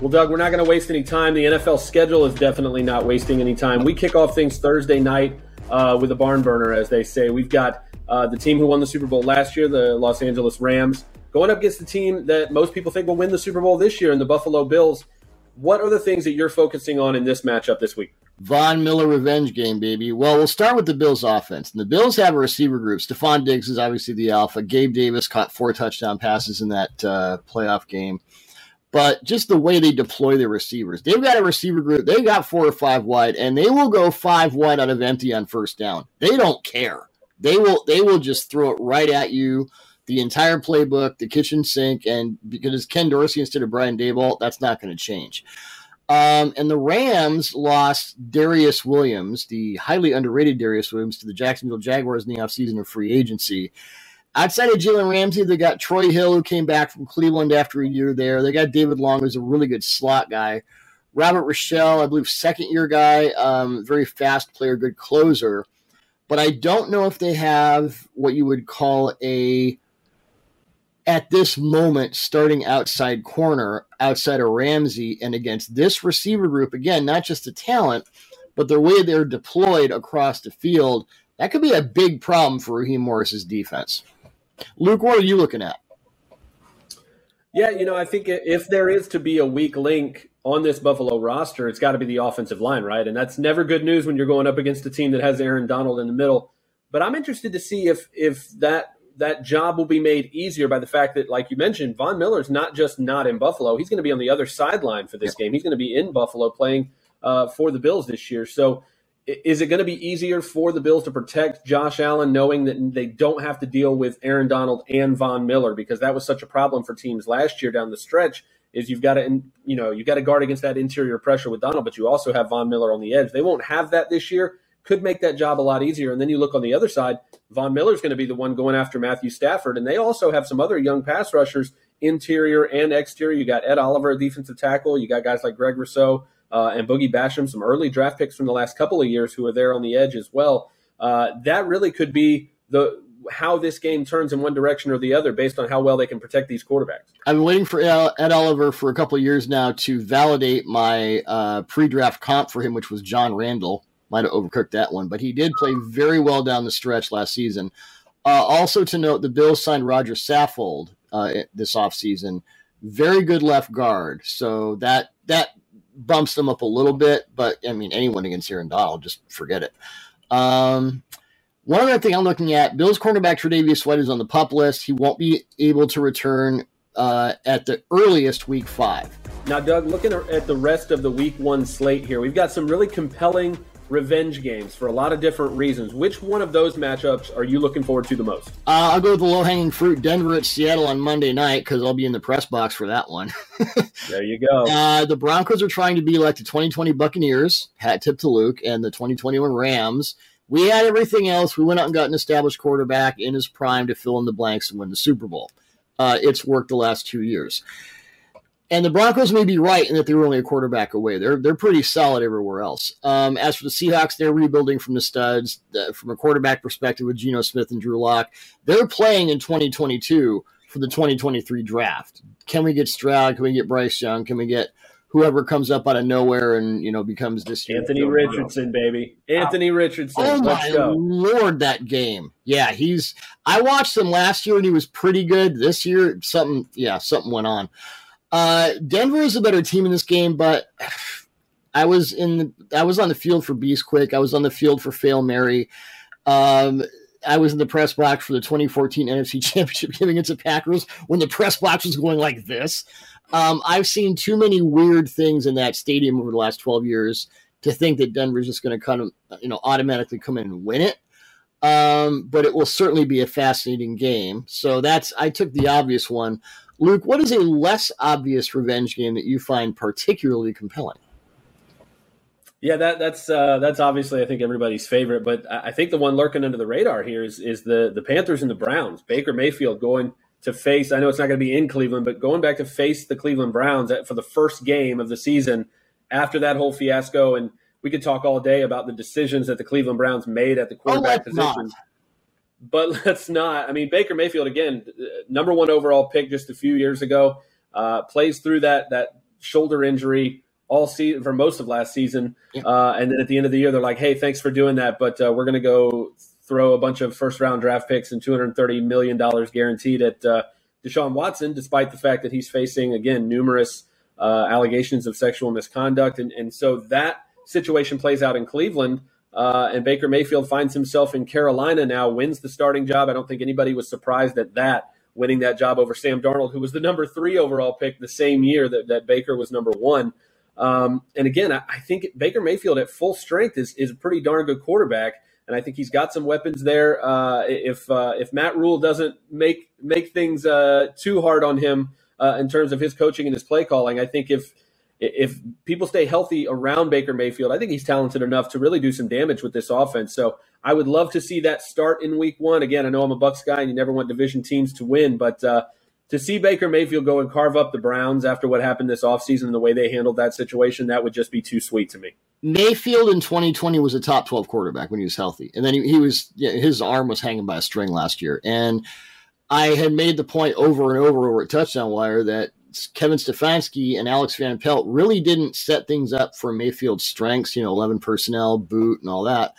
Well, Doug, we're not going to waste any time. The NFL schedule is definitely not wasting any time. We kick off things Thursday night uh, with a barn burner, as they say. We've got uh, the team who won the Super Bowl last year, the Los Angeles Rams, going up against the team that most people think will win the Super Bowl this year in the Buffalo Bills. What are the things that you're focusing on in this matchup this week? Von Miller revenge game, baby. Well, we'll start with the Bills offense. And the Bills have a receiver group. Stefon Diggs is obviously the alpha. Gabe Davis caught four touchdown passes in that uh, playoff game but just the way they deploy their receivers. They've got a receiver group, they've got four or five wide, and they will go five wide out of empty on first down. They don't care. They will they will just throw it right at you. The entire playbook, the kitchen sink, and because it's Ken Dorsey instead of Brian Daboll, that's not going to change. Um, and the Rams lost Darious Williams, the highly underrated Darious Williams, to the Jacksonville Jaguars in the offseason of free agency. Outside of Jalen Ramsey, they got Troy Hill, who came back from Cleveland after a year there. They got David Long, who's a really good slot guy. Robert Rochell, I believe, second year guy, um, very fast player, good closer. But I don't know if they have what you would call a, at this moment, starting outside corner outside of Ramsey and against this receiver group. Again, not just the talent, but the way they're deployed across the field. That could be a big problem for Raheem Morris's defense. Luke, what are you looking at? Yeah, you know, I think if there is to be a weak link on this Buffalo roster, it's got to be the offensive line, right? And that's never good news when you're going up against a team that has Aaron Donald in the middle. But I'm interested to see if if that that job will be made easier by the fact that, like you mentioned, Von Miller's not just not in Buffalo; he's going to be on the other sideline for this game. He's going to be in Buffalo playing uh, for the Bills this year. So is it going to be easier for the Bills to protect Josh Allen knowing that they don't have to deal with Aaron Donald and Von Miller because that was such a problem for teams last year down the stretch is you've got to you know you've got to guard against that interior pressure with Donald but you also have Von Miller on the edge. They won't have that this year. Could make that job a lot easier. And then you look on the other side, Von Miller's going to be the one going after Matthew Stafford and they also have some other young pass rushers interior and exterior. You got Ed Oliver, defensive tackle, you got guys like Greg Rousseau uh, and Boogie Basham, some early draft picks from the last couple of years who are there on the edge as well. Uh, that really could be the how this game turns in one direction or the other based on how well they can protect these quarterbacks. I've been waiting for Ed Oliver for a couple of years now to validate my uh, pre-draft comp for him, which was John Randle. Might have overcooked that one, but he did play very well down the stretch last season. Uh, also to note, the Bills signed Rodger Saffold uh, this offseason. Very good left guard. So that that bumps them up a little bit, but I mean, anyone against Aaron Donald, just forget it. Um, one other thing I'm looking at: Bills cornerback Tre'Davious White is on the pup list. He won't be able to return uh, at the earliest week five. Now, Doug, looking at the rest of the week one slate here, we've got some really compelling revenge games for a lot of different reasons. Which one of those matchups are you looking forward to the most? Uh, I'll go with the low hanging fruit Denver at Seattle on Monday night because I'll be in the press box for that one. there you go. Uh, the Broncos are trying to be like the 2020 Buccaneers, hat tip to Luke, and the 2021 Rams. We had everything else. We went out and got an established quarterback in his prime to fill in the blanks and win the Super Bowl. Uh, it's worked the last two years. And the Broncos may be right in that they were only a quarterback away. They're they're pretty solid everywhere else. Um, as for the Seahawks, they're rebuilding from the studs. Uh, from a quarterback perspective, with Geno Smith and Drew Lock, they're playing in 2022 for the 2023 draft. Can we get Stroud? Can we get Bryce Young? Can we get whoever comes up out of nowhere and you know becomes this Anthony Richardson, baby, Anthony Richardson. Oh my lord, that game! Yeah, he's. I watched him last year and he was pretty good. This year, something, yeah, something went on. Uh, Denver is a better team in this game, but I was in the, I was on the field for Beast Quake. I was on the field for Fail Mary. Um, I was in the press box for the 2014 NFC Championship game against the Packers when the press box was going like this. Um, I've seen too many weird things in that stadium over the last 12 years to think that Denver's just going to kind of, you know, automatically come in and win it. Um, but it will certainly be a fascinating game. So that's I took the obvious one. Luke, what is a less obvious revenge game that you find particularly compelling? Yeah, that, that's uh, that's obviously I think everybody's favorite, but I think the one lurking under the radar here is is the the Panthers and the Browns. Baker Mayfield going to face. I know it's not going to be in Cleveland, but going back to face the Cleveland Browns for the first game of the season after that whole fiasco. And we could talk all day about the decisions that the Cleveland Browns made at the oh, quarterback oh, position. Not but let's not. I mean, Baker Mayfield again, number one overall pick just a few years ago, uh, plays through that that shoulder injury all season for most of last season, yeah. uh, and then at the end of the year, they're like, "Hey, thanks for doing that, but uh, we're going to go throw a bunch of first round draft picks and 230 million dollars guaranteed at uh, Deshaun Watson, despite the fact that he's facing again numerous uh, allegations of sexual misconduct, and and so that situation plays out in Cleveland." Uh, and Baker Mayfield finds himself in Carolina now, wins the starting job. I don't think anybody was surprised at that, winning that job over Sam Darnold, who was the number three overall pick the same year that, that Baker was number one. Um, and again, I, I, think Baker Mayfield at full strength is, is a pretty darn good quarterback. And I think he's got some weapons there. Uh, if uh, if Matt Rhule doesn't make make things uh, too hard on him uh, in terms of his coaching and his play calling, I think if if people stay healthy around Baker Mayfield, I think he's talented enough to really do some damage with this offense. So I would love to see that start in week one. Again, I know I'm a Bucks guy and you never want division teams to win, but uh, to see Baker Mayfield go and carve up the Browns after what happened this offseason and the way they handled that situation, that would just be too sweet to me. Mayfield in 2020 was a top 12 quarterback when he was healthy. And then he, he was, yeah, his arm was hanging by a string last year. And I had made the point over and over over at Touchdown Wire that Kevin Stefanski and Alex Van Pelt really didn't set things up for Mayfield's strengths, you know, 11 personnel, boot, and all that.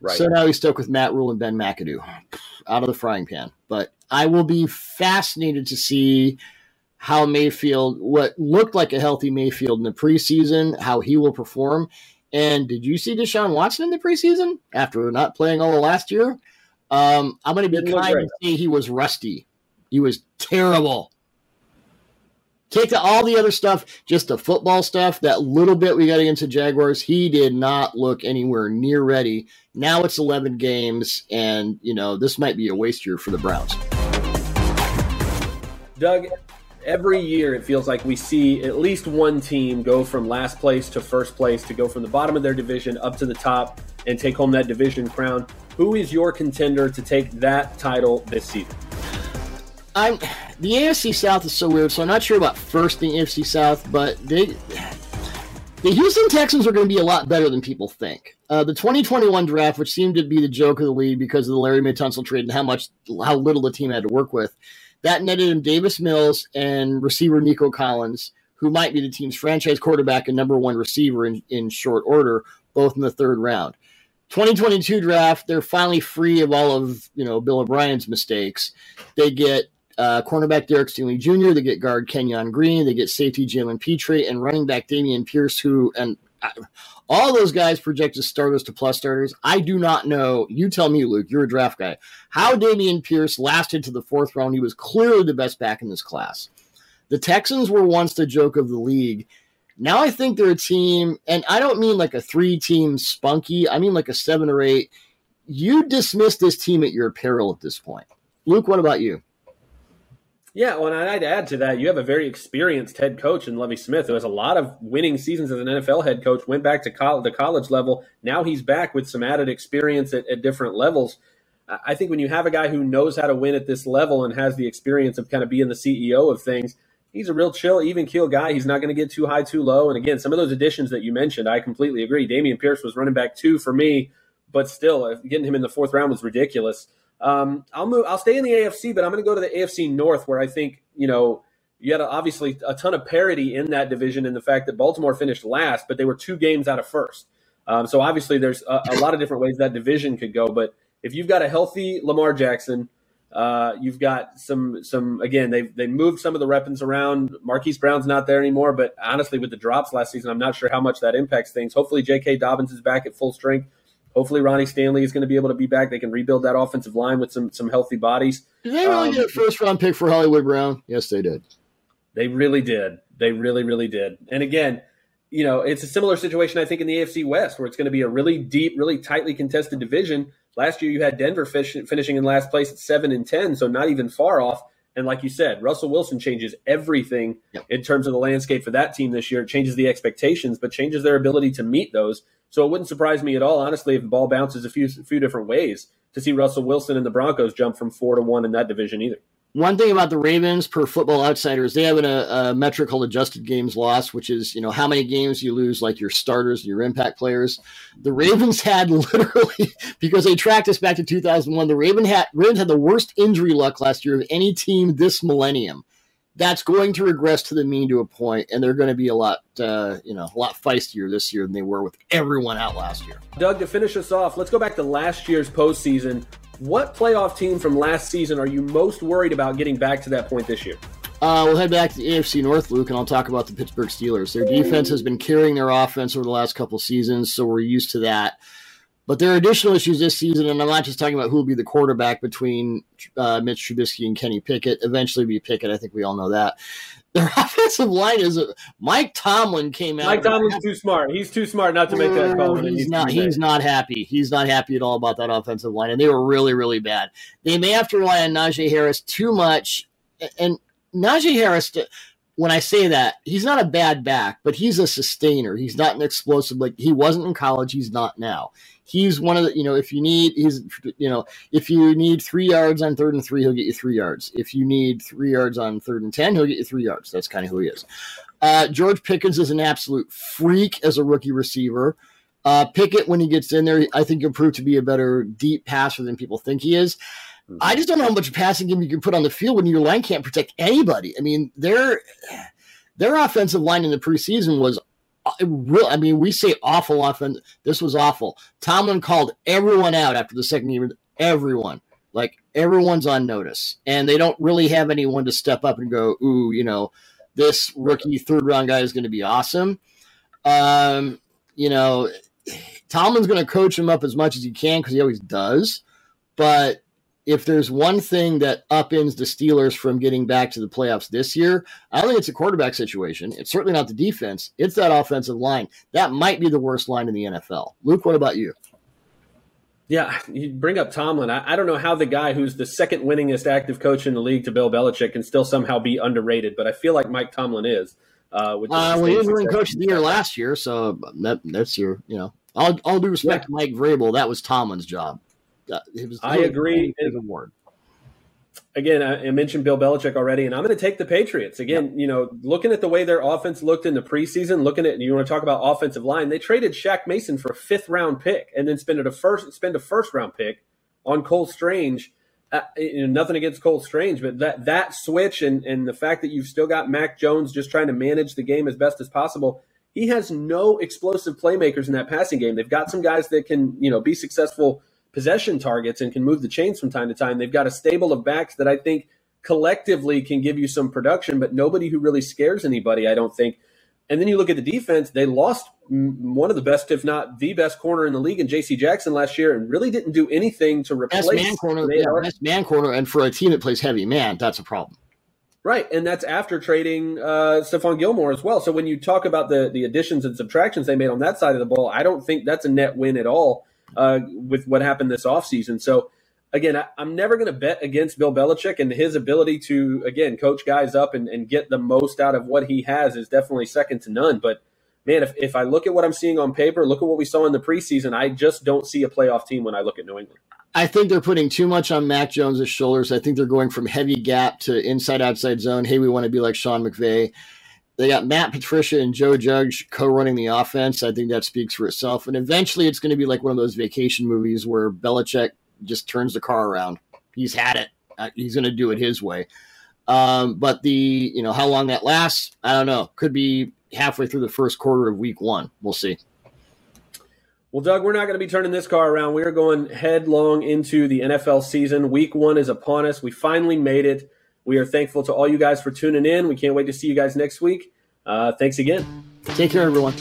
Right. So now he's stuck with Matt Rhule and Ben McAdoo out of the frying pan. But I will be fascinated to see how Mayfield, what looked like a healthy Mayfield in the preseason, how he will perform. And did you see Deshaun Watson in the preseason after not playing all the last year? Um, I'm going to be kind and say he was rusty. He was terrible. Take to all the other stuff, just the football stuff, that little bit we got against the Jaguars, he did not look anywhere near ready. Now it's 11 games, and, you know, this might be a waste year for the Browns. Doug, every year it feels like we see at least one team go from last place to first place to go from the bottom of their division up to the top and take home that division crown. Who is your contender to take that title this season? I'm the AFC South is so weird, so I'm not sure about first the AFC South, but they the Houston Texans are going to be a lot better than people think. Uh, the 2021 draft, which seemed to be the joke of the league because of the Laremy Tunsil trade and how much how little the team had to work with, that netted him Davis Mills and receiver Nico Collins, who might be the team's franchise quarterback and number one receiver in, in short order, both in the third round. 2022 draft, they're finally free of all of you know Bill O'Brien's mistakes. They get uh, cornerback Derek Stingley Jr., they get guard Kenyon Green, they get safety Jalen Pitre and running back Dameon Pierce, who, and uh, all those guys project as starters to plus starters. I do not know. You tell me, Luke, you're a draft guy. How Dameon Pierce lasted to the fourth round. He was clearly the best back in this class. The Texans were once the joke of the league. Now I think they're a team, and I don't mean like a three team spunky, I mean like a seven or eight. You dismiss this team at your peril at this point. Luke, what about you? Yeah, well, and I'd add to that, you have a very experienced head coach in Lovie Smith, who has a lot of winning seasons as an NFL head coach, went back to college, the college level. Now he's back with some added experience at, at different levels. I think when you have a guy who knows how to win at this level and has the experience of kind of being the CEO of things, he's a real chill, even keel guy. He's not going to get too high, too low. And again, some of those additions that you mentioned, I completely agree. Dameon Pierce was running back two for me, but still, uh, getting him in the fourth round was ridiculous. Um, I'll move. I'll stay in the AFC, but I'm going to go to the AFC North, where I think you know you had a, obviously a ton of parity in that division, in the fact that Baltimore finished last, but they were two games out of first. Um, so obviously, there's a, a, lot of different ways that division could go. But if you've got a healthy Lamar Jackson, uh, you've got some some again they they moved some of the weapons around. Marquise Brown's not there anymore, but honestly, with the drops last season, I'm not sure how much that impacts things. Hopefully, J.K. Dobbins is back at full strength. Hopefully, Ronnie Stanley is going to be able to be back. They can rebuild that offensive line with some some healthy bodies. Did they really um, get a first round pick for Hollywood Brown? Yes, they did. They really did. They really, really did. And again, you know, it's a similar situation, I think, in the AFC West, where it's going to be a really deep, really tightly contested division. Last year, you had Denver fish, finishing in last place at seven and ten, so not even far off. And like you said, Russell Wilson changes everything yep. in terms of the landscape for that team this year. It changes the expectations, but changes their ability to meet those. So it wouldn't surprise me at all, honestly, if the ball bounces a few a few different ways to see Russell Wilson and the Broncos jump from four to one in that division either. One thing about the Ravens, per Football Outsiders, they have an, a, a metric called adjusted games lost, which is you know how many games you lose, like your starters and your impact players. The Ravens had literally because they tracked us back to 2001. The Raven had, Ravens had the worst injury luck last year of any team this millennium. That's going to regress to the mean to a point, and they're going to be a lot, uh, you know, a lot feistier this year than they were with everyone out last year. Doug, to finish us off, let's go back to last year's postseason. What playoff team from last season are you most worried about getting back to that point this year? Uh, we'll head back to the AFC North, Luke, and I'll talk about the Pittsburgh Steelers. Their defense has been carrying their offense over the last couple seasons, so we're used to that. But there are additional issues this season, and I'm not just talking about who will be the quarterback between uh, Mitch Trubisky and Kenny Pickett. Eventually, be Pickett. I think we all know that. Their offensive line is Mike Tomlin came out. Mike Tomlin's too smart. He's too smart not to make that call. He's not. He's not happy. He's not happy at all about that offensive line, and they were really, really bad. They may have to rely on Najee Harris too much, and Najee Harris when I say that, he's not a bad back, but he's a sustainer. He's not an explosive like he wasn't in college. He's not now he's one of the you know if you need he's you know if you need three yards on third and three he'll get you three yards if you need three yards on third and ten he'll get you three yards that's kind of who he is uh, george pickens is an absolute freak as a rookie receiver uh, pickett when he gets in there i think he'll prove to be a better deep passer than people think he is. I just don't know how much passing game you can put on the field when your line can't protect anybody. I mean, their their offensive line in the preseason was real. I mean, we say awful often. This was awful. Tomlin called everyone out after the second year. Everyone, like everyone's on notice, and they don't really have anyone to step up and go, "Ooh, you know, this rookie third round guy is going to be awesome." Um, you know, Tomlin's going to coach him up as much as he can because he always does, but if there's one thing that upends the Steelers from getting back to the playoffs this year, I don't think it's a quarterback situation. It's certainly not the defense. It's that offensive line. That might be the worst line in the NFL. Luke, what about you? Yeah, you bring up Tomlin. I, I, don't know how the guy who's the second winningest active coach in the league to Bill Belichick can still somehow be underrated, but I feel like Mike Tomlin is. Uh, uh, well, he was the winning coach of the year last year, so that, that's your, you know, all, all due respect yeah. to Mike Vrabel, that was Tomlin's job. Uh, I agree. Award. Again, I mentioned Bill Belichick already, and I'm going to take the Patriots. Again, yep. you know, looking at the way their offense looked in the preseason, looking at and you want to talk about offensive line, they traded Shaq Mason for a fifth round pick, and then spent a first spend a first round pick on Cole Strange. Uh, you know, nothing against Cole Strange, but that that switch and and the fact that you've still got Mac Jones just trying to manage the game as best as possible. He has no explosive playmakers in that passing game. They've got some guys that can you know be successful possession targets and can move the chains from time to time. They've got a stable of backs that I think collectively can give you some production, but nobody who really scares anybody, I don't think. And then you look at the defense, they lost one of the best, if not the best corner in the league in J.C. Jackson last year and really didn't do anything to replace best man corner. Yeah, best man corner. And for a team that plays heavy man, that's a problem. Right, and that's after trading uh, Stephon Gilmore as well. So when you talk about the the additions and subtractions they made on that side of the ball, I don't think that's a net win at all uh, with what happened this offseason. So, again, I, am never going to bet against Bill Belichick and his ability to, again, coach guys up and, and get the most out of what he has is definitely second to none. But, man, if, if I look at what I'm seeing on paper, look at what we saw in the preseason, I just don't see a playoff team when I look at New England. I think they're putting too much on Mac Jones' shoulders. I think they're going from heavy gap to inside outside zone. Hey, we want to be like Sean McVay. They got Matt Patricia and Joe Judge co-running the offense. I think that speaks for itself. And eventually, it's going to be like one of those vacation movies where Belichick just turns the car around. He's had it. Uh, he's going to do it his way. Um, but the you know how long that lasts, I don't know. Could be halfway through the first quarter of Week One. We'll see. Well, Doug, we're not going to be turning this car around. We are going headlong into the NFL season. Week one is upon us. We finally made it. We are thankful to all you guys for tuning in. We can't wait to see you guys next week. Uh, thanks again. Take care, everyone.